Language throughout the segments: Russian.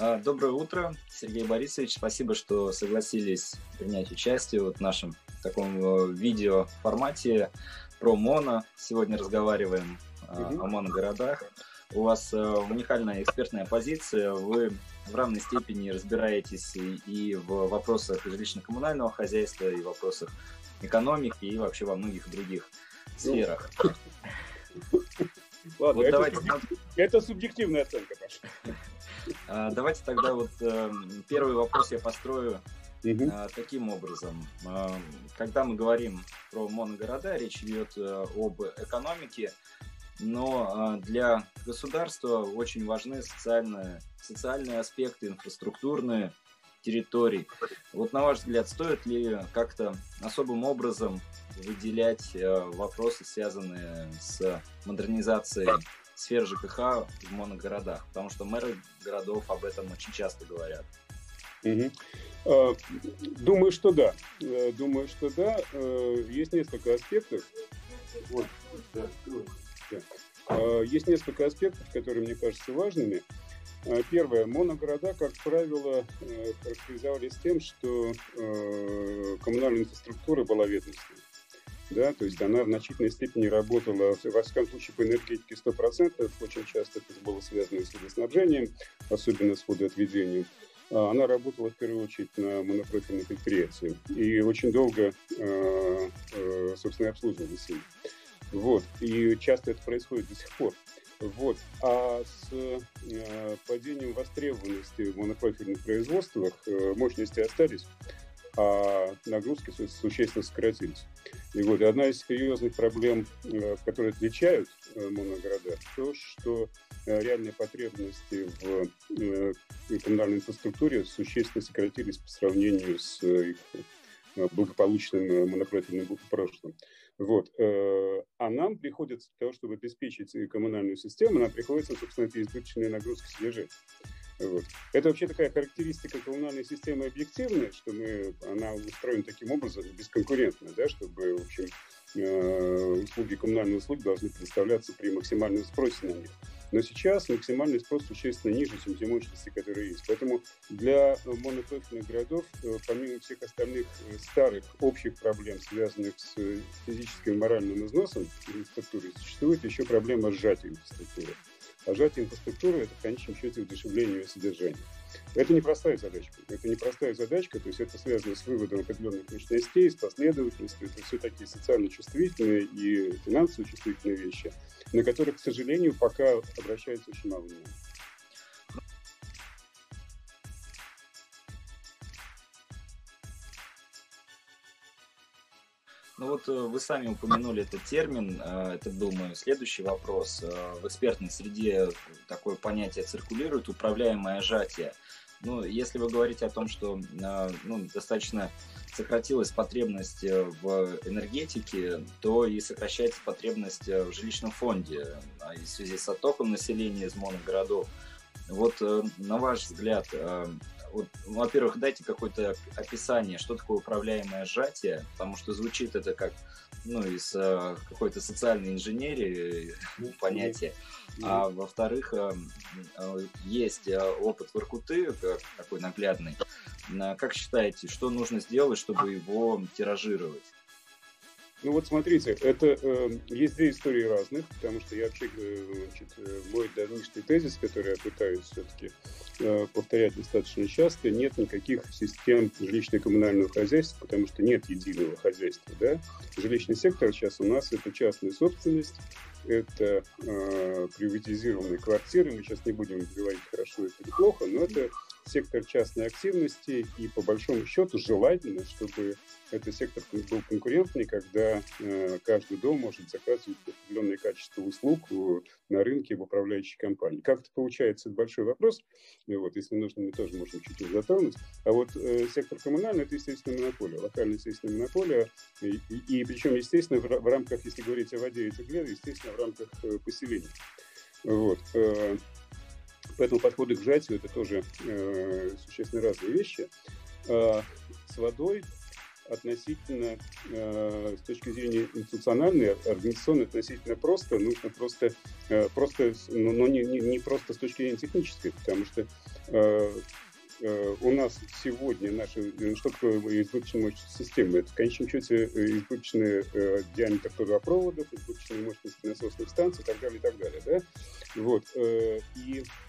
А, доброе утро, Сергей Борисович. Спасибо, что согласились принять участие вот в нашем таком э, видео формате про моно. Сегодня разговариваем угу. о моногородах. У вас э, уникальная экспертная позиция. Вы в равной степени разбираетесь и в вопросах жилищно-коммунального хозяйства, и в вопросах экономики, и вообще во многих других сферах. Ладно, вот это, давайте... это субъективная оценка, Паша. А, давайте тогда вот э, первый вопрос я построю угу. таким образом. А, когда мы говорим про моногорода, речь идет э, об экономике, но для государства очень важны социальные, социальные аспекты, инфраструктурные территорий. Вот на ваш взгляд, стоит ли как-то особым образом выделять вопросы, связанные с модернизацией сфер ЖКХ в моногородах, потому что мэры городов об этом очень часто говорят. Угу. Думаю, что да. Э, думаю, что да. Э, есть несколько аспектов. Вот. Э, есть несколько аспектов, которые мне кажутся важными. Первое. Моногорода, как правило, характеризовались тем, что коммунальная инфраструктура была ветностной да, то есть она в значительной степени работала, во всяком случае, по энергетике 100%, очень часто это было связано с водоснабжением, особенно с водоотведением. А, она работала в первую очередь на монопрофильном предприятии и очень долго, а, а, собственно, обслуживалась им. Вот. И часто это происходит до сих пор. Вот. А с э, падением востребованности в монопрофильных производствах э, мощности остались, а нагрузки существенно сократились. И вот одна из серьезных проблем, э, которые отличают э, моногорода, то, что э, реальные потребности в коммунальной инфраструктуре существенно сократились по сравнению с их благополучным монопрофильным прошлым. Вот. А нам приходится для того, чтобы обеспечить коммунальную систему, нам приходится, собственно, эти избыточные нагрузки содержать. Вот. Это вообще такая характеристика коммунальной системы объективная, что мы, она устроена таким образом бесконкурентно, да, чтобы, в общем, э, услуги, коммунальные услуги должны предоставляться при максимальном спросе на них. Но сейчас максимальный спрос существенно ниже, чем те мощности, которые есть. Поэтому для монопрофильных городов, э, помимо всех остальных э, старых общих проблем, связанных с физическим и моральным износом инфраструктуры, существует еще проблема сжатия инфраструктуры. А сжатие инфраструктуры – это в конечном счете удешевление ее содержания. Это непростая задачка. Это непростая задачка, то есть это связано с выводом определенных мощностей, с последовательностью. Это все такие социально чувствительные и финансово чувствительные вещи, на которые, к сожалению, пока обращается очень мало внимания. Ну вот э, вы сами упомянули этот термин, э, это был мой следующий вопрос. Э, в экспертной среде такое понятие циркулирует, управляемое сжатие. Ну, если вы говорите о том, что ну, достаточно сократилась потребность в энергетике, то и сокращается потребность в жилищном фонде а в связи с оттоком населения из моногородов. Вот на ваш взгляд, вот, ну, во-первых, дайте какое-то описание, что такое управляемое сжатие, потому что звучит это как ну, из э, какой-то социальной инженерии ну, понятие. А во-вторых, э, э, есть э, опыт Воркуты, такой наглядный. Как считаете, что нужно сделать, чтобы его тиражировать? Ну вот смотрите, это э, есть две истории разных, потому что я э, значит, э, мой давнишний тезис, который я пытаюсь все-таки э, повторять достаточно часто, нет никаких систем жилищно-коммунального хозяйства, потому что нет единого хозяйства, да. Жилищный сектор сейчас у нас это частная собственность, это э, приватизированные квартиры, мы сейчас не будем говорить хорошо или плохо, но это сектор частной активности, и по большому счету желательно, чтобы этот сектор был конкурентный, когда э, каждый дом может заказывать определенное качество услуг на рынке в управляющей компании. Как это получается, это большой вопрос. И вот, если нужно, мы тоже можем чуть-чуть затронуть. А вот э, сектор коммунальный – это, естественно, монополия, локальная, естественно, монополия. И, и, и причем, естественно, в, в рамках, если говорить о воде и тепле, естественно, в рамках э, поселений. Вот. Э, Поэтому подходы к сжатию – это тоже э, существенно разные вещи. Э, с водой относительно, с точки зрения институциональной, организационной, относительно просто. Нужно просто, просто но, не, не, просто с точки зрения технической, потому что у нас сегодня наши, э, что такое избыточная мощность системы? Это в конечном счете избыточный э, диаметр трубопроводов, избыточная мощность насосных станций и так далее, и так далее. Да? Вот, э, и Э,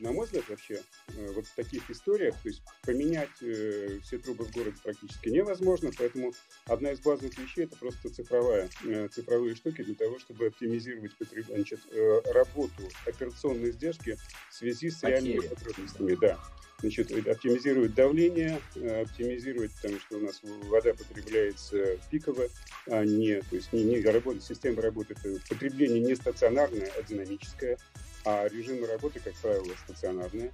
на мой взгляд, вообще, э, вот в таких историях, то есть поменять э, все трубы в городе практически невозможно, поэтому одна из базовых вещей это просто цифровая, цифровые штуки для того, чтобы оптимизировать значит, работу операционной издержки в связи с реальными потребностями. Да. Значит, оптимизировать давление, оптимизировать, потому что у нас вода потребляется пиково, а не, то есть не, не работа, система работает, потребление не стационарное, а динамическое а режимы работы, как правило, стационарные.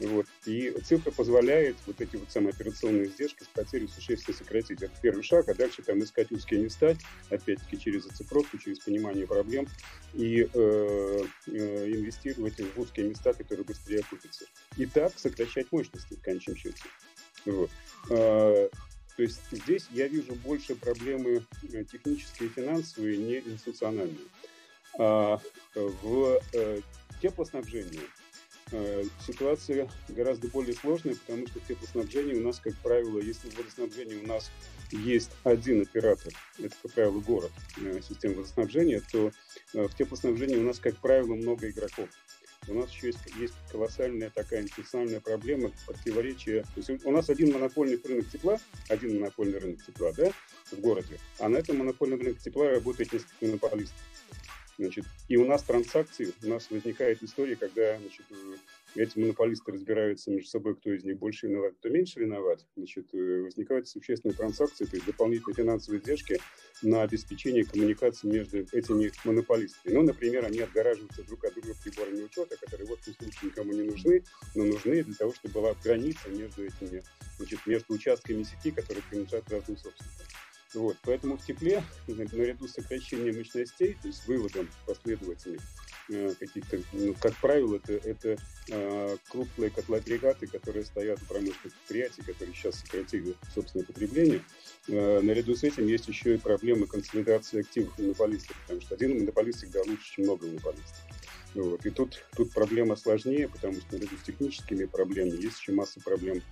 Вот. И цифра позволяет вот эти вот самые операционные издержки с потерей существенно сократить. Это первый шаг, а дальше там искать узкие места, опять-таки через оцифровку, через понимание проблем и э, э, инвестировать в узкие места, которые быстрее окупятся. И так сокращать мощности в конечном счете. Вот. Э, то есть здесь я вижу больше проблемы э, технические и финансовые, не институциональные. А в э, теплоснабжении э, ситуация гораздо более сложная, потому что в теплоснабжении у нас, как правило, если в водоснабжении у нас есть один оператор, это, как правило, город, э, система водоснабжения, то в теплоснабжении у нас, как правило, много игроков. У нас еще есть, есть колоссальная такая институциональная проблема, противоречия. То есть у нас один монопольный рынок тепла, один монопольный рынок тепла, да, в городе, а на этом монопольном рынке тепла работает несколько монополистов. Значит, и у нас транзакции, у нас возникает история, когда значит, э, эти монополисты разбираются между собой, кто из них больше виноват, кто меньше виноват. Значит, э, возникают существенные транзакции, то есть дополнительные финансовые издержки на обеспечение коммуникации между этими монополистами. Ну, например, они отгораживаются друг от друга приборами учета, которые в этом случае никому не нужны, но нужны для того, чтобы была граница между этими, значит, между участками сети, которые принадлежат разным собственникам. Вот, поэтому в тепле, наряду с сокращением мощностей, то есть выводом последовательных э, каких-то, ну, как правило, это, это э, крупные котлоагрегаты, которые стоят у промышленных предприятий, которые сейчас сократили собственное потребление. Э, наряду с этим есть еще и проблемы консолидации активов монополистов, потому что один монополист всегда лучше, чем много монополистов. Вот. И тут, тут проблема сложнее, потому что наряду с техническими проблемами есть еще масса проблем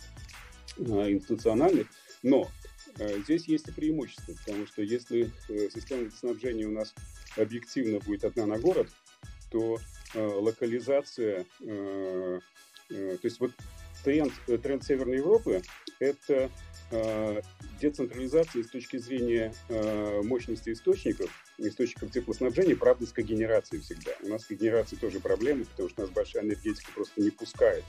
э, институциональных, но здесь есть и преимущество, потому что если э, система снабжения у нас объективно будет одна на город, то э, локализация, то есть вот тренд, тренд Северной Европы – это децентрализация с точки зрения мощности источников, источников теплоснабжения, правда, с когенерацией всегда. У нас с когенерацией тоже проблемы, потому что у нас большая энергетика просто не пускает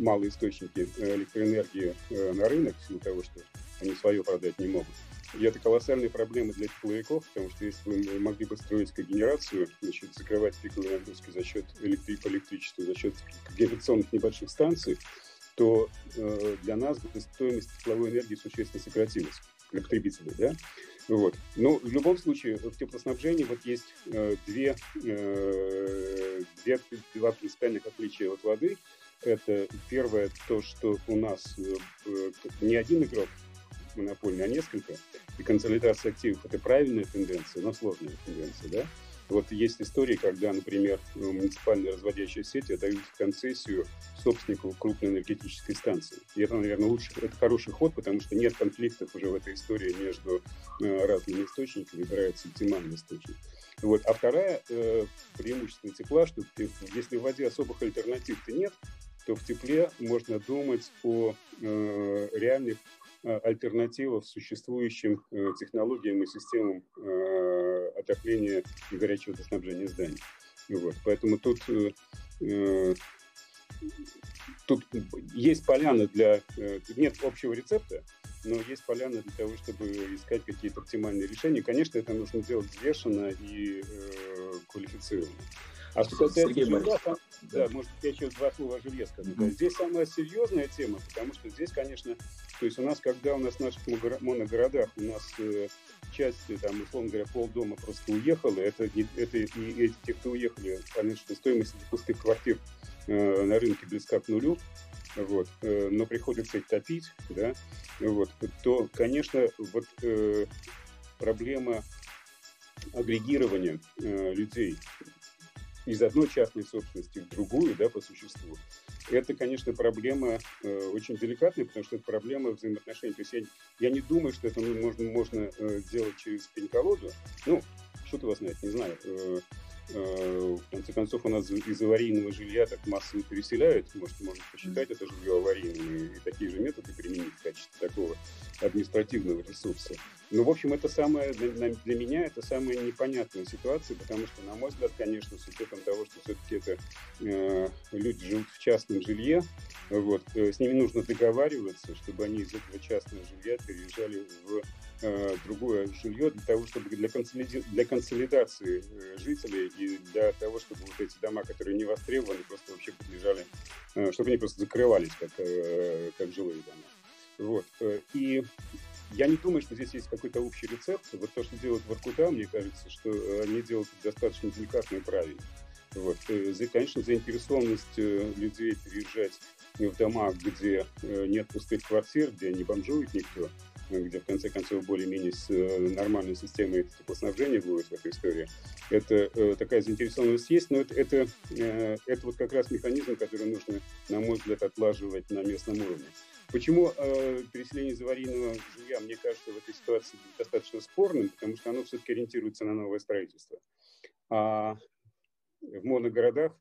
малые источники электроэнергии на рынок силу того, что они свое продать не могут. И это колоссальная проблема для тепловиков, потому что если вы могли бы строить когенерацию, значит, закрывать пиковые нагрузки за счет электри- по за счет когенерационных небольших станций, то э, для нас стоимость тепловой энергии существенно сократилась для потребителей, да? Вот. Но в любом случае в теплоснабжении вот есть э, две, э, две, два принципиальных отличия от воды. Это первое, то, что у нас э, э не один игрок монопольный, а несколько, и консолидация активов – это правильная тенденция, но сложная тенденция, да? Вот есть истории, когда, например, муниципальные разводящие сети дают концессию собственнику крупной энергетической станции. И это, наверное, лучше, это хороший ход, потому что нет конфликтов уже в этой истории между э, разными источниками, выбирается оптимальный источник. Вот. А вторая э, преимущество тепла, что ты, если в воде особых альтернатив-то нет, то в тепле можно думать о э, реальных Э, альтернатива существующим э, технологиям и системам э, отопления и горячего водоснабжения зданий. Вот. Поэтому тут, тут есть поляна для... Нет общего рецепта, но есть поляна для того, чтобы искать какие-то оптимальные решения. Конечно, это нужно делать взвешенно и э, квалифицированно. А что касается железа, там, да, может, я еще два слова о желе скажу. Да. Здесь самая серьезная тема, потому что здесь, конечно, то есть у нас, когда у нас в наших моногородах, у нас э, часть, там, условно говоря, полдома просто уехала, это, это и эти, те, кто уехали, что стоимость пустых квартир э, на рынке близка к нулю, вот, но приходится их топить, да, вот, то, конечно, вот проблема агрегирования людей из одной частной собственности в другую, да, по существу, это, конечно, проблема э, очень деликатная, потому что это проблема взаимоотношений. То есть я, я не думаю, что это можно, можно э, делать через пень-колоду. Ну, что-то вас знает, не знаю. Э, э, в конце концов, у нас из аварийного жилья так массово переселяют. Может, можно посчитать это жилье аварийным и такие же методы применить в качестве такого административного ресурса. Ну, в общем, это самое, для, для меня это самая непонятная ситуация, потому что, на мой взгляд, конечно, с учетом того, что все-таки это э, люди живут в частном жилье, вот, э, с ними нужно договариваться, чтобы они из этого частного жилья переезжали в э, другое жилье для того, чтобы для, консолиди... для консолидации э, жителей и для того, чтобы вот эти дома, которые не востребованы, просто вообще подлежали, э, чтобы они просто закрывались как, э, как жилые дома. Вот. Э, и я не думаю, что здесь есть какой-то общий рецепт. Вот то, что делают Воркута, мне кажется, что они делают достаточно деликатно и правильно. Вот. Э, конечно, заинтересованность э, людей переезжать в дома, где э, нет пустых квартир, где не бомжует никто, где в конце концов более-менее с нормальной системой теплоснабжения будет в этой истории. Это такая заинтересованность есть, но это, это, это вот как раз механизм, который нужно, на мой взгляд, отлаживать на местном уровне. Почему э, переселение из аварийного жилья, мне кажется, в этой ситуации достаточно спорным, потому что оно все-таки ориентируется на новое строительство. А в моногородах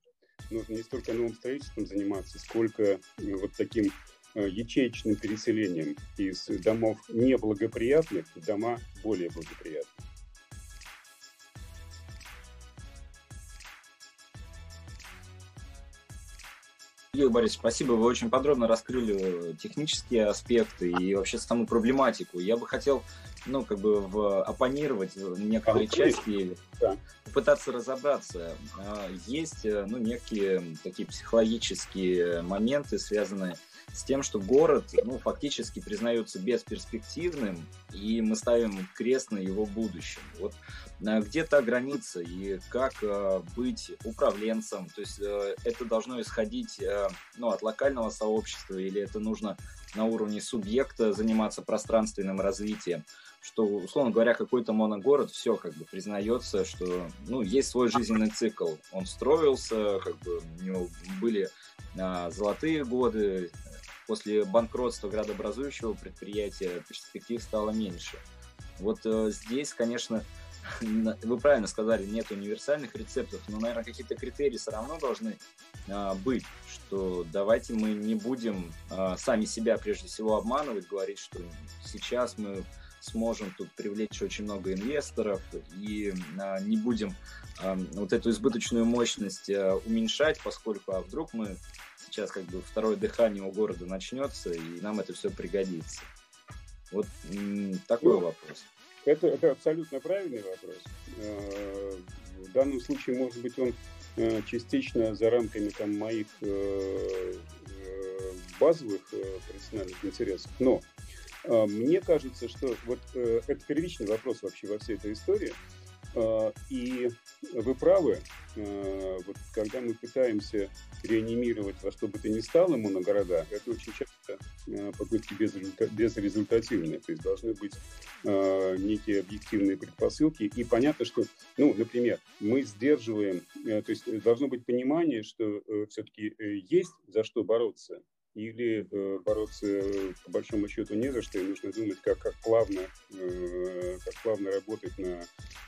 нужно не столько новым строительством заниматься, сколько э, вот таким э, ячеечным переселением из домов неблагоприятных в дома более благоприятных. Юрий Борисович, спасибо. Вы очень подробно раскрыли технические аспекты и вообще саму проблематику. Я бы хотел, ну, как бы в, оппонировать некоторые а, части, да. попытаться разобраться. А, есть, ну, некие такие психологические моменты, связанные с тем, что город ну, фактически признается бесперспективным, и мы ставим крест на его будущем. Вот э, где то граница и как э, быть управленцем? То есть э, это должно исходить ну, от локального сообщества или это нужно на уровне субъекта заниматься пространственным развитием? что, условно говоря, какой-то моногород, все как бы признается, что, ну, есть свой жизненный цикл. Он строился, как бы у него были а, золотые годы, после банкротства градообразующего предприятия перспектив стало меньше. Вот э, здесь, конечно, вы правильно сказали, нет универсальных рецептов, но, наверное, какие-то критерии все равно должны э, быть, что давайте мы не будем э, сами себя прежде всего обманывать, говорить, что сейчас мы сможем тут привлечь очень много инвесторов и э, не будем э, вот эту избыточную мощность э, уменьшать, поскольку а вдруг мы сейчас как бы второе дыхание у города начнется, и нам это все пригодится. Вот такой ну, вопрос. Это, это абсолютно правильный вопрос. Э, в данном случае, может быть, он э, частично за рамками там, моих э, базовых профессиональных интересов. Но мне кажется, что вот это первичный вопрос вообще во всей этой истории – и вы правы, а, вот когда мы пытаемся реанимировать во что бы то ни стало моногорода, это очень часто а, попытки безрезультативные. То есть должны быть некие объективные предпосылки. И понятно, что, ну, например, мы сдерживаем, то есть должно быть понимание, что э, все-таки э, есть за что бороться или э, бороться по большому счету не за что, и нужно думать, как, как, плавно, э, как плавно работать на,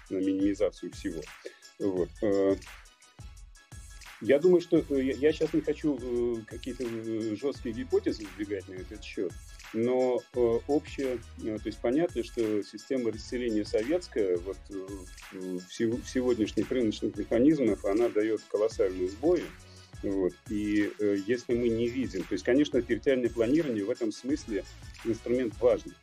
на минимизацию всего. Вот. Э, я думаю, что я, я сейчас не хочу э, какие-то э, жесткие гипотезы выдвигать на этот счет, но общее, то есть понятно, что система расселения советская вот, в, в сегодняшних рыночных механизмах, она дает колоссальные сбои. Вот. И э, если мы не видим, то есть, конечно, территориальное планирование в этом смысле инструмент важный.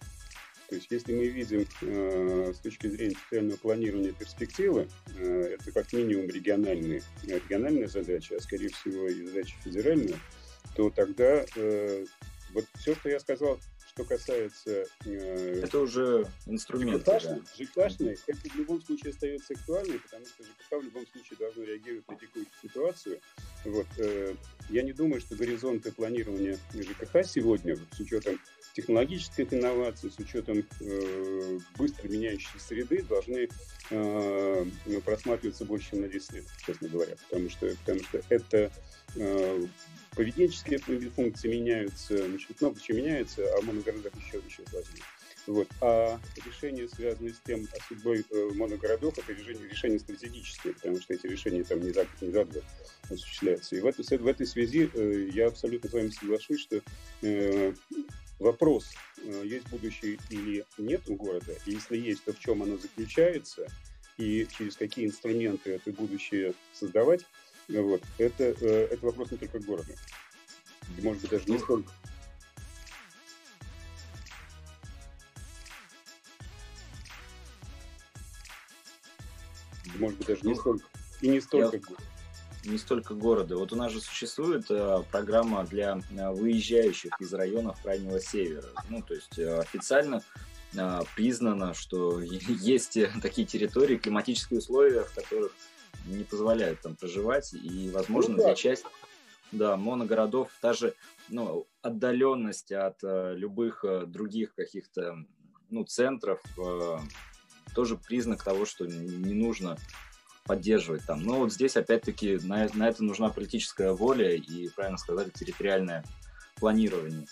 То есть, если мы видим э, с точки зрения территориального планирования перспективы, э, это как минимум региональные, региональная задача, а скорее всего и задача федеральная, то тогда э, вот все, что я сказал, что касается... Э, это уже инструмент. ЖКшный, да. ЖКшный, это в любом случае остается актуальной, потому что ЖКХ в любом случае должно реагировать на текущую ситуацию. Вот, э, я не думаю, что горизонты планирования ЖКХ сегодня, с учетом технологических инноваций, с учетом э, быстро меняющейся среды, должны э, просматриваться больше, чем на 10 лет, честно говоря. Потому что, потому что это э, поведенческие функции меняются, значит, много чего меняется, а в еще, еще сложнее. Вот. А решения, связанные с тем, о судьбой э, моногородов, это решения, решения стратегические, потому что эти решения там не за, не за год осуществляются. И в, это, в этой связи э, я абсолютно с вами соглашусь, что э, вопрос, э, есть будущее или нет у города, и если есть, то в чем оно заключается, и через какие инструменты это будущее создавать, вот, это, э, это вопрос не только города. Может быть, даже не ну, столько может быть, даже не ну, столько. И не столько я, не столько города. Вот у нас же существует э, программа для э, выезжающих из районов Крайнего Севера. Ну, то есть э, официально э, признано, что есть такие территории, климатические условия, в которых не позволяют там проживать, и, возможно, ну, да. для части да, моногородов даже ну, отдаленность от э, любых э, других каких-то ну, центров э, тоже признак того, что не нужно поддерживать там. Но вот здесь опять-таки на, на это нужна политическая воля и, правильно сказали, территориальное планирование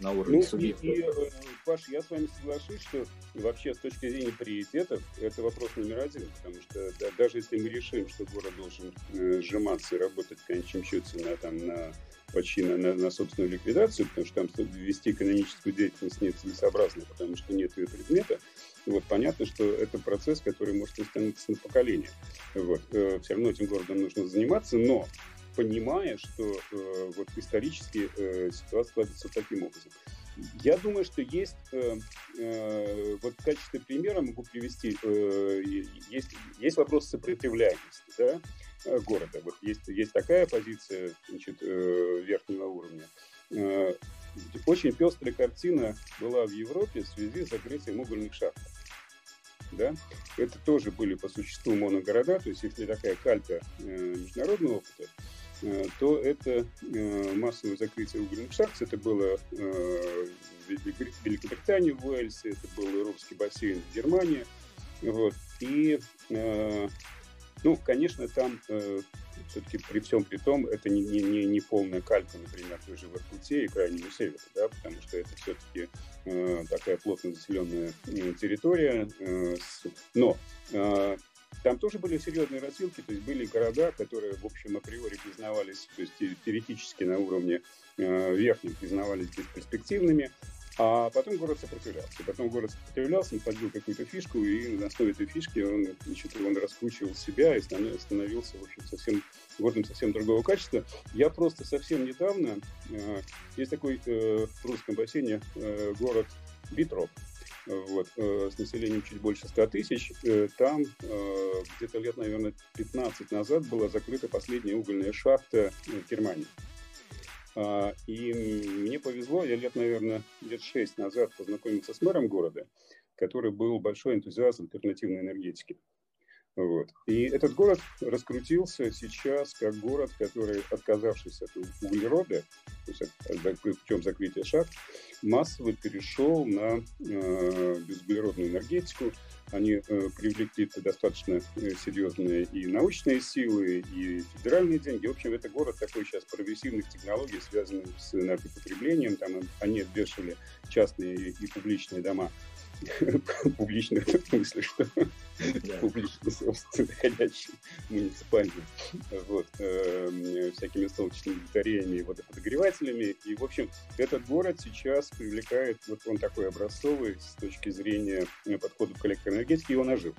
на уровне ну, субъекта. И, и, э, Паш, я с вами соглашусь, что вообще с точки зрения приоритетов это вопрос номер один, потому что да, даже если мы решим, что город должен э, сжиматься и работать в конечном счете на, там, на почти на, на, на собственную ликвидацию, потому что там вести экономическую деятельность нецелесообразно, потому что нет ее предмета, вот, понятно, что это процесс, который может остановиться на поколение. Вот, э, все равно этим городом нужно заниматься, но понимая, что э, вот исторически э, ситуация складывается таким образом. Я думаю, что есть, э, э, вот в качестве примера могу привести, э, есть, есть вопрос сопротивляемости да, э, города. Вот есть, есть такая позиция значит, э, верхнего уровня. Э, очень пестрая картина была в Европе в связи с закрытием угольных шахт да, это тоже были по существу моногорода, то есть если такая калька э, международного опыта, то это э, массовое закрытие угольных шахт, это было э, в Великобритании, в Уэльсе, это был Иркутский бассейн в Германии, вот, и э, ну, конечно, там э, все-таки при всем при том, это не, не, не, не полная калька, например, той в Иркуте и Крайнему Северу, да, потому что это все-таки э, такая плотно заселенная э, территория. Э, с, но э, там тоже были серьезные развилки, то есть были города, которые, в общем, априори признавались, то есть теоретически на уровне э, верхнем признавались бесперспективными, а потом город сопротивлялся. Потом город сопротивлялся, он подбил какую-то фишку, и на основе этой фишки он, значит, он раскручивал себя и становился, в общем, совсем городом совсем другого качества. Я просто совсем недавно, э, есть такой э, в русском бассейне э, город Битроп, вот, э, с населением чуть больше 100 тысяч. Э, там э, где-то лет, наверное, 15 назад была закрыта последняя угольная шахта в Германии. А, и мне повезло, я лет, наверное, лет шесть назад познакомился с мэром города, который был большой энтузиаст альтернативной энергетики. Вот. И этот город раскрутился сейчас как город, который, отказавшись от углерода, то есть от, путем закрытия шахт, массово перешел на э, безуглеродную энергетику. Они э, привлекли достаточно э, серьезные и научные силы, и федеральные деньги. В общем, это город такой сейчас прогрессивных технологий, связанных с энергопотреблением. Там они обвешивали частные и публичные дома публично в смысле, что да. публично, собственно, ходячий муниципальный, вот, э, всякими солнечными батареями и водоподогревателями. И, в общем, этот город сейчас привлекает, вот он такой образцовый с точки зрения э, подхода к электроэнергетике, и он ожил.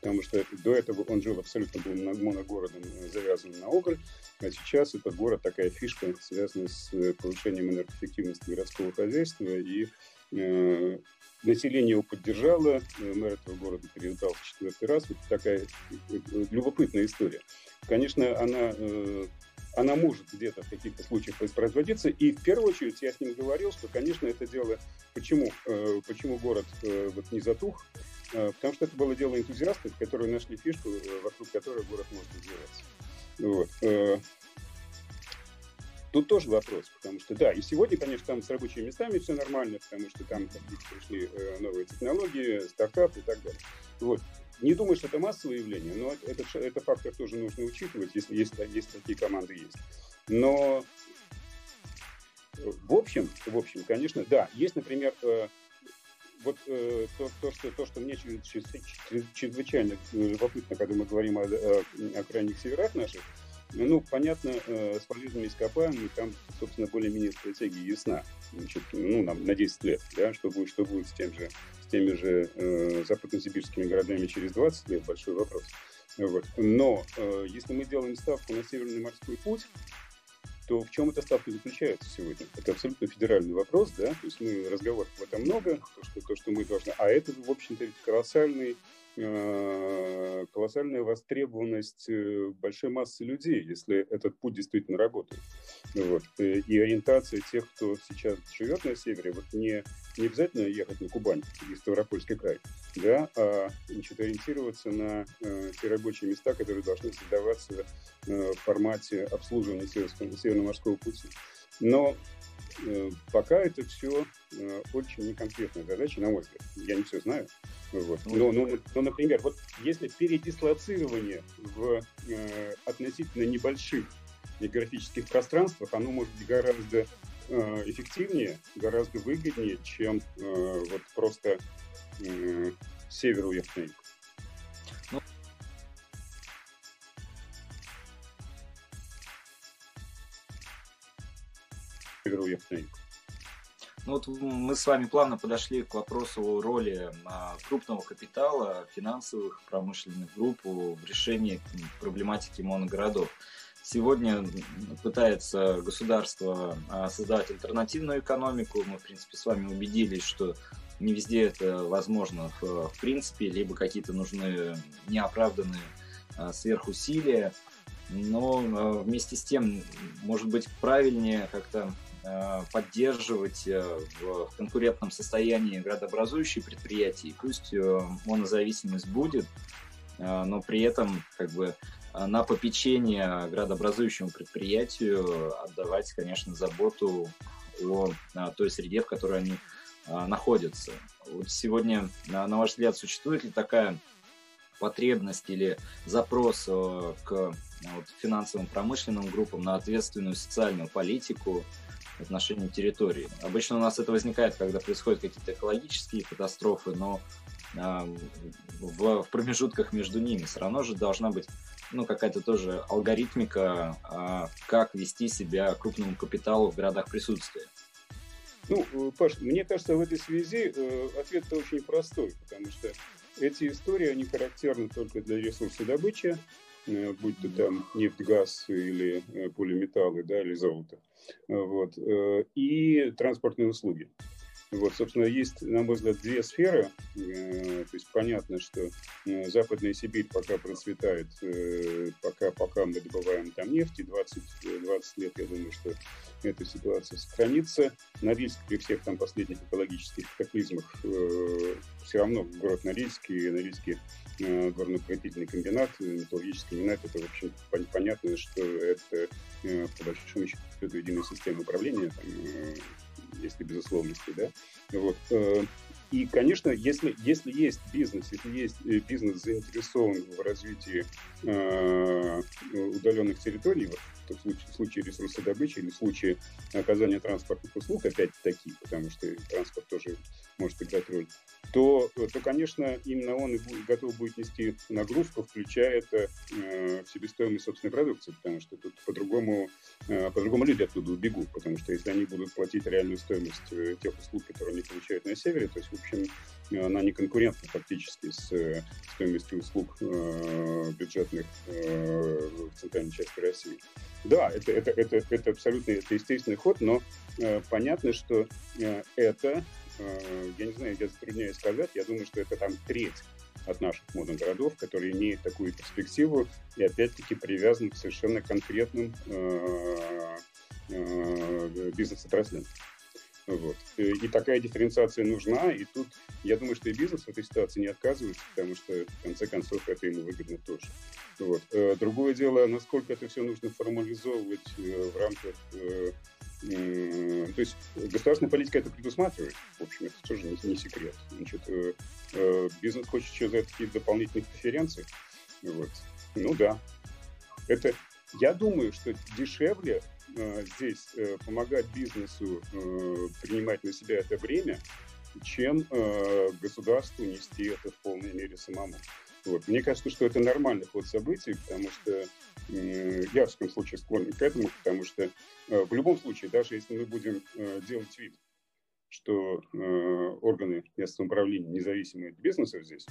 Потому что до этого он жил абсолютно был моногородом, э, завязанным на уголь, а сейчас этот город такая фишка, связанная с э, повышением энергоэффективности городского хозяйства и э, население его поддержало, э, мэр этого города переиздал в четвертый раз. Вот такая э, э, любопытная история. Конечно, она она может где-то в каких-то случаях воспроизводиться. И в первую очередь я с ним говорил, что, конечно, это дело... Почему, почему город вот не затух? Потому что это было дело энтузиастов, которые нашли фишку, вокруг которой город может развиваться. Вот. Э, Тут тоже вопрос, потому что, да, и сегодня, конечно, там с рабочими местами все нормально, потому что там пришли э, новые технологии, стартап и так далее. Вот. Не думаю, что это массовое явление, но это, это фактор тоже нужно учитывать, если, если, если такие команды есть. Но в общем, в общем, конечно, да, есть, например, э, вот э, то, то, что, то, что мне чрезвычайно любопытно, когда мы говорим о, о, о крайних северах наших, ну, понятно, э, с полезными ископаемыми там, собственно, более-менее стратегия ясна. Значит, ну, нам на 10 лет, да, что будет, что будет с, тем же, с теми же э, западно-сибирскими городами через 20 лет, большой вопрос. Вот. Но э, если мы делаем ставку на Северный морской путь, то в чем эта ставка заключается сегодня? Это абсолютно федеральный вопрос, да, то есть мы разговоров в этом много, то, что, то, что мы должны, а это, в общем-то, колоссальный колоссальная востребованность э, большой массы людей, если этот путь действительно работает. Вот. Э, и ориентация тех, кто сейчас живет на севере, вот не, не обязательно ехать на Кубань или Ставропольский край, да, а значит, ориентироваться на э, те рабочие места, которые должны создаваться э, в формате обслуживания Северно-морского пути. Но э, пока это все э, очень неконкретная задача, на мой взгляд. Я не все знаю. Вот. Ну, ну, ну, например, вот если передислоцирование в э, относительно небольших географических пространствах, оно может быть гораздо э, эффективнее, гораздо выгоднее, чем э, вот просто э, север На юг. Ну вот мы с вами плавно подошли к вопросу роли крупного капитала, финансовых, промышленных групп в решении проблематики моногородов. Сегодня пытается государство а, создавать альтернативную экономику. Мы, в принципе, с вами убедились, что не везде это возможно в, принципе, либо какие-то нужны неоправданные а, сверхусилия. Но а, вместе с тем, может быть, правильнее как-то поддерживать э, в конкурентном состоянии градообразующие предприятия. Пусть э, монозависимость будет, но при этом как бы на попечение градообразующему предприятию отдавать, конечно, заботу о той среде, в которой они находятся. Вот сегодня, на ваш взгляд, существует ли такая потребность или запрос к финансовым промышленным группам на ответственную социальную политику, в отношении территории. Обычно у нас это возникает, когда происходят какие-то экологические катастрофы, но э, в, в промежутках между ними все равно же должна быть ну, какая-то тоже алгоритмика, э, как вести себя крупному капиталу в городах присутствия. Ну, э, Паш, мне кажется, в этой связи э, ответ-то очень простой, потому что эти истории, они характерны только для ресурсодобычи, будь то там нефть, газ или э, полиметаллы, да, или золото, вот, э, и транспортные услуги. Вот, собственно, есть, на мой взгляд, две сферы. Э, то есть понятно, что э, Западная Сибирь пока процветает, э, пока, пока мы добываем там нефть, и 20, 20 лет, я думаю, что эта ситуация сохранится. Норильск при всех там последних экологических катаклизмах все равно город Норильск и Норильский горно-строительный комбинат, металлургический комбинат, это, в общем, понятно, что это, по большому счету, единая система управления, там, если безусловности, да, вот. Э, и, конечно, если, если есть бизнес, если есть э, бизнес заинтересован в развитии э, удаленных территорий, вот, случае, в случае ресурсодобычи или в случае оказания транспортных услуг, опять-таки, потому что транспорт тоже может играть роль, то, то конечно, именно он и будет, готов будет нести нагрузку, включая это э, в себестоимость собственной продукции, потому что тут по-другому, э, по-другому люди оттуда убегут, потому что если они будут платить реальную стоимость э, тех услуг, которые они получают на севере, то есть, в общем, она не конкурентна фактически с э, стоимостью услуг э, бюджетных э, в центральной части России. Да, это, это, это, это абсолютно это естественный ход, но э, понятно, что э, это, э, я не знаю, я затрудняюсь сказать, я думаю, что это там треть от наших моногородов, которые имеют такую перспективу и опять-таки привязаны к совершенно конкретным э, э, бизнес-отраслям. Вот. И такая дифференциация нужна, и тут я думаю, что и бизнес в этой ситуации не отказывается, потому что в конце концов это ему выгодно тоже. Вот. Э, другое дело, насколько это все нужно формализовывать э, в рамках э, то есть государственная политика это предусматривает. В общем, это тоже не, секрет. Значит, бизнес хочет еще за какие-то дополнительные преференции. Вот. Ну да. Это, я думаю, что дешевле Э, здесь э, помогать бизнесу э, принимать на себя это время, чем государству нести это в полной мере самому. Вот. Мне кажется, что это нормальный ход событий, потому что я, в всяком случае, склонен к этому, потому что в любом случае, даже если мы будем делать вид, что органы местного управления независимые от бизнеса здесь,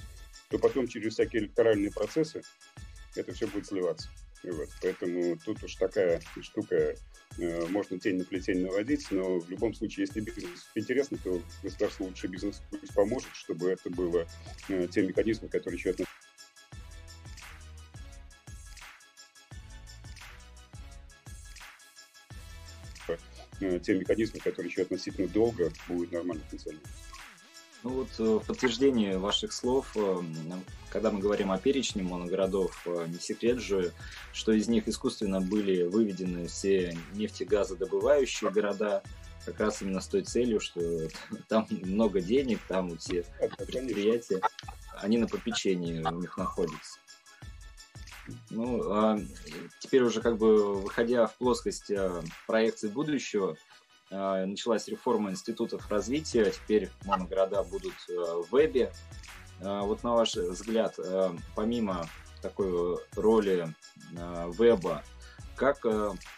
то потом через всякие электоральные процессы это все будет сливаться. Вот. Поэтому тут уж такая штука, э, можно тень на плетень наводить, но в любом случае, если бизнес интересно, то государство лучше бизнес пусть поможет, чтобы это было э, те механизмы, которые относятся э, те механизмы, которые еще относительно долго будут нормально функционировать. Ну вот э, в подтверждение ваших слов, э, когда мы говорим о перечне моногородов, э, не секрет же, что из них искусственно были выведены все нефтегазодобывающие города, как раз именно с той целью, что там много денег, там все предприятия, они на попечении у них находятся. Ну, а теперь уже как бы выходя в плоскость проекции будущего, началась реформа институтов развития, теперь моногорода будут э, в вебе. А, вот на ваш взгляд, э, помимо такой роли э, веба, как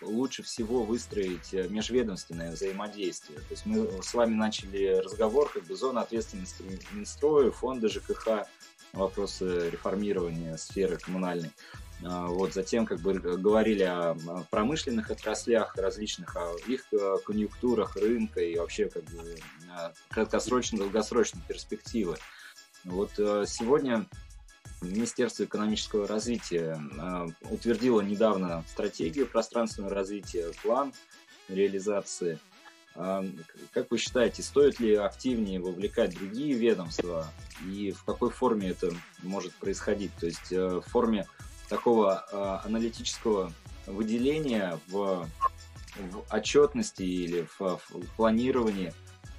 лучше всего выстроить межведомственное взаимодействие? То есть мы с вами начали разговор, как бы зона ответственности Минстроя, фонда ЖКХ, вопросы реформирования сферы коммунальной. А, вот, затем как бы говорили о промышленных отраслях различных, о их э, конъюнктурах рынка и вообще как бы краткосрочной, долгосрочной перспективы. Вот э, сегодня Министерство экономического развития э, утвердило недавно стратегию пространственного развития, план реализации. А, как вы считаете, стоит ли активнее вовлекать другие ведомства и в какой форме это может происходить? То есть в форме такого э, аналитического выделения в, в отчетности или в, в планировании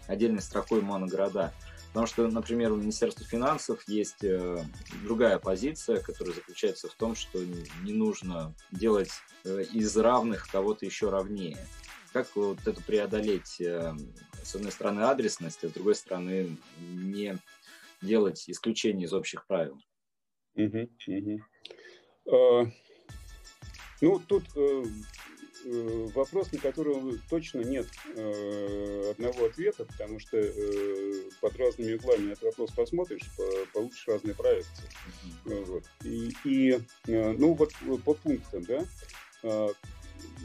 отдельной строкой моногорода. Потому что, например, у Министерства финансов есть э, другая позиция, которая заключается в том, что не нужно делать э, из равных кого-то еще равнее. Как вот это преодолеть, э, с одной стороны, адресность, а с другой стороны, не делать исключения из общих правил? Угу, угу. А, ну, тут э, э, вопрос, на который точно нет э, одного ответа, потому что под разными углами этот вопрос посмотришь, получишь разные проекции. Вот. И, и, ну, вот по пунктам, да,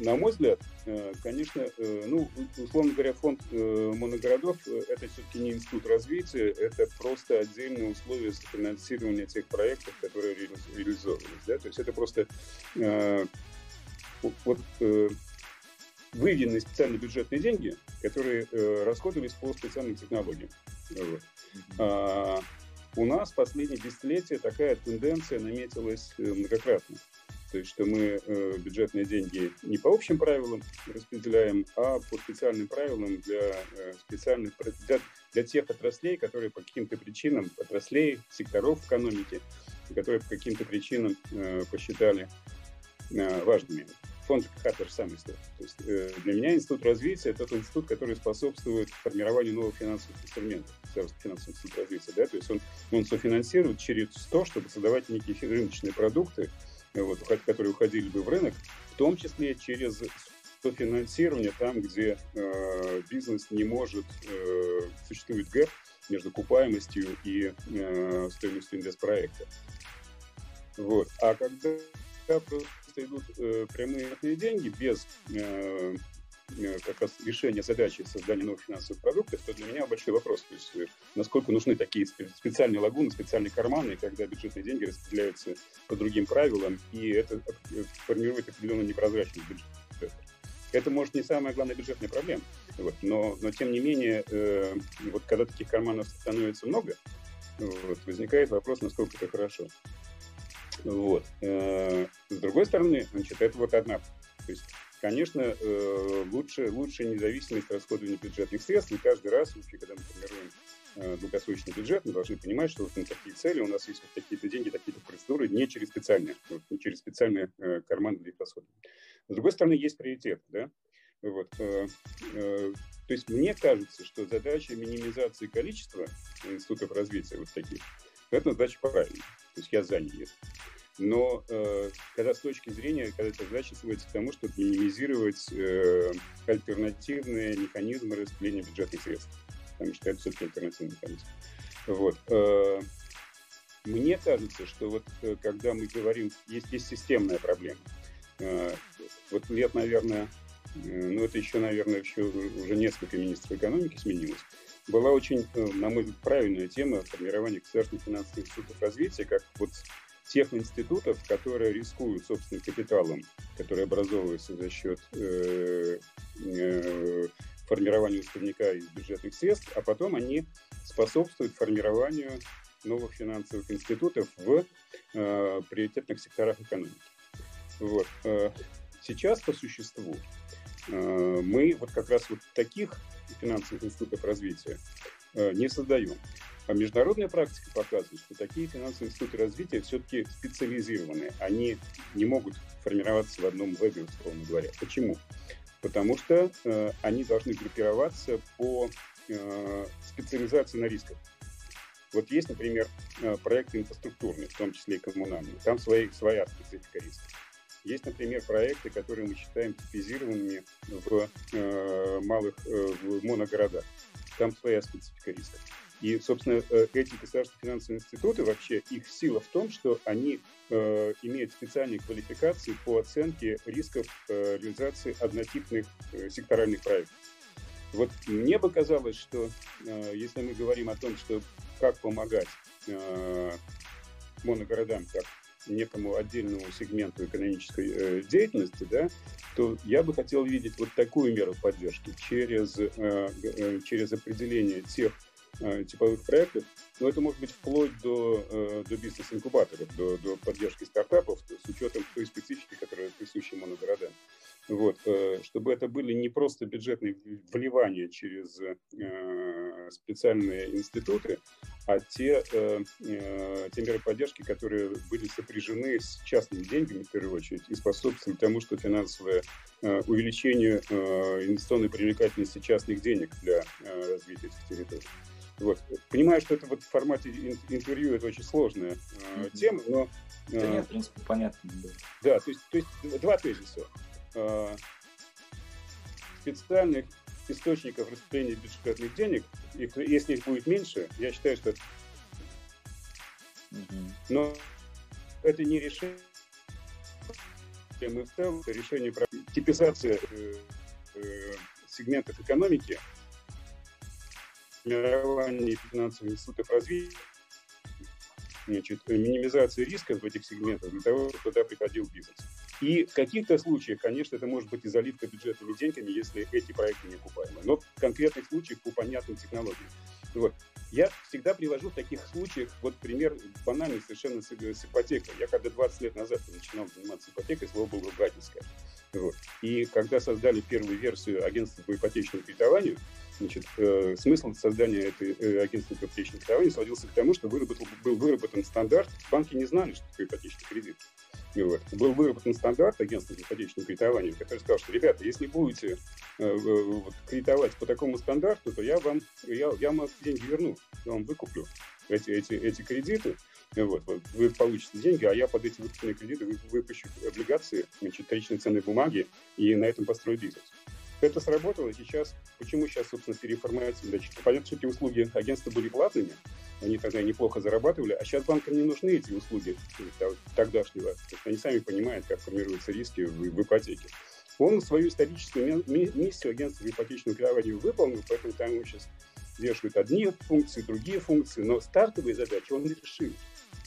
на мой взгляд, э, конечно, э, ну, условно говоря, фонд э, моногородов – это все-таки не институт развития, это просто отдельные условия финансирования тех проектов, которые реализовывались. Да? То есть это просто вот, выведенные специальные бюджетные деньги, которые расходовались по специальным технологиям. Вот. А, у нас в последние десятилетия такая тенденция наметилась многократно. То есть, что мы э, бюджетные деньги не по общим правилам распределяем, а по специальным правилам для э, специальных для, для тех отраслей, которые по каким-то причинам, отраслей, секторов экономики, которые по каким-то причинам э, посчитали э, важными. Фонд та же самая история. То есть, э, для меня институт развития – это тот институт, который способствует формированию новых финансовых инструментов, финансовый институт развития. Да? То есть он, он софинансирует через то, чтобы создавать некие рыночные продукты, вот, которые уходили бы в рынок, в том числе через софинансирование там, где э, бизнес не может, э, существует гэп между купаемостью и э, стоимостью инвестпроекта. Вот. А когда просто идут э, прямые деньги без э, как раз решение задачи создания новых финансовых продуктов, то для меня большой вопрос, то есть э, насколько нужны такие специальные лагуны, специальные карманы, когда бюджетные деньги распределяются по другим правилам, и это формирует определенную непрозрачность бюджета. Это, может, не самая главная бюджетная проблема, вот, но, но тем не менее, э, вот когда таких карманов становится много, вот, возникает вопрос, насколько это хорошо. Вот. Э, с другой стороны, значит, это вот одна. То есть, конечно, э, лучше, лучше независимость расходования бюджетных средств, и каждый раз, в случае, когда мы формируем э, долгосрочный бюджет, мы должны понимать, что вот на такие цели у нас есть вот такие-то деньги, такие-то процедуры, не через специальные, не через специальные э, карманы для их расходования. С другой стороны, есть приоритет, да, вот, то есть мне кажется, что задача минимизации количества институтов развития вот таких, это задача правильная. То есть я за нее. Но э, когда с точки зрения, когда эта задача сводится к тому, чтобы минимизировать э, альтернативные механизмы распределения бюджетных средств, потому что это все-таки альтернативный механизм. Вот. Э, мне кажется, что вот э, когда мы говорим, есть, есть системная проблема. Э, вот лет, наверное, э, ну это еще, наверное, еще уже несколько министров экономики сменилось была очень, э, на мой взгляд, правильная тема формирования государственных финансовых институтов развития, как вот тех институтов, которые рискуют собственным капиталом, который образовывается за счет э, э, формирования уставника из бюджетных средств, а потом они способствуют формированию новых финансовых институтов в э, приоритетных секторах экономики. Вот. Э, сейчас по существу э, мы вот как раз вот таких финансовых институтов развития э, не создаем. А международная практика показывает, что такие финансовые институты развития все-таки специализированы. Они не могут формироваться в одном вебе, условно говоря. Почему? Потому что э, они должны группироваться по э, специализации на рисках. Вот есть, например, э, проекты инфраструктурные, в том числе и коммунальные. Там свои, своя специфика риска. Есть, например, проекты, которые мы считаем типизированными в э, малых э, в моногородах. Там своя специфика риска. И, собственно, э, эти государственные финансовые институты, вообще их сила в том, что они э, имеют специальные квалификации по оценке рисков э, реализации однотипных э, секторальных проектов. Вот мне бы казалось, что э, если мы говорим о том, что как помогать э, моногородам, как некому отдельному сегменту экономической э, деятельности, да, то я бы хотел видеть вот такую меру поддержки через, э, э, через определение тех э, типовых проектов, но это может быть вплоть до, э, до бизнес-инкубаторов, до, до поддержки стартапов с учетом той специфики, которая присуща моногородам. Вот, э, чтобы это были не просто бюджетные вливания через э, специальные институты, а те, э, те меры поддержки, которые были сопряжены с частными деньгами, в первую очередь, и способствовали тому, что финансовое увеличение инвестиционной привлекательности частных денег для развития этих территорий. Вот. Понимаю, что это вот в формате интервью это очень сложная mm-hmm. тема, но... Да нет, в принципе, понятно. Да, да то, есть, то есть два тезиса. Э, специальных источников распределения бюджетных денег, их, если их будет меньше, я считаю, что... Но это не решение мы в целом, это решение про типизация э, э, сегментов экономики, формирование финансовых институтов развития, значит, минимизация рисков в этих сегментах для того, чтобы туда приходил бизнес. И в каких-то случаях, конечно, это может быть и заливка бюджетными деньгами, если эти проекты не окупаемы. Но в конкретных случаях по понятным технологиям. Вот. Я всегда привожу в таких случаях, вот пример банальный совершенно с, с ипотекой. Я когда 20 лет назад начинал заниматься ипотекой, слово было ругательское. Вот. И когда создали первую версию агентства по ипотечному кредитованию, значит, э, смысл создания этой э, агентства по ипотечному кредитованию сводился к тому, что выработал, был выработан стандарт. Банки не знали, что такое ипотечный кредит. Вот. Был выработан стандарт агентства по ипотечному кредитованию, который сказал, что, ребята, если будете э, вот, кредитовать по такому стандарту, то я вам, я, я вам деньги верну, я вам выкуплю эти, эти, эти кредиты, вот, вы получите деньги, а я под эти выкупленные кредиты выпущу облигации, значит, ценные бумаги и на этом построю бизнес. Это сработало, сейчас, почему сейчас, собственно, переформатировали? Понятно, что эти услуги агентства были платными, они тогда неплохо зарабатывали, а сейчас банкам не нужны эти услуги тогдашнего. Они сами понимают, как формируются риски в, в ипотеке. Он свою историческую миссию агентства ипотечного кредитования выполнил, поэтому там ему сейчас вешают одни функции, другие функции, но стартовые задачи он решил.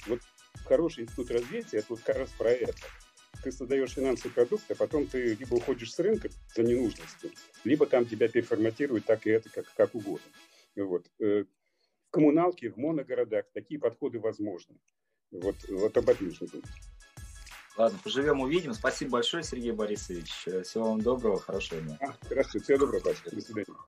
Вот хороший институт развития – это вот как раз про это. Ты создаешь финансовый продукт, а потом ты либо уходишь с рынка за ненужностью, либо там тебя переформатируют так и это, как, как угодно. Вот. Э, в коммуналке, в моногородах такие подходы возможны. Вот, вот об этом нужно думать. Ладно, поживем, увидим. Спасибо большое, Сергей Борисович. Всего вам доброго, хорошего дня. А, хорошо, всего доброго, Пашка. До свидания.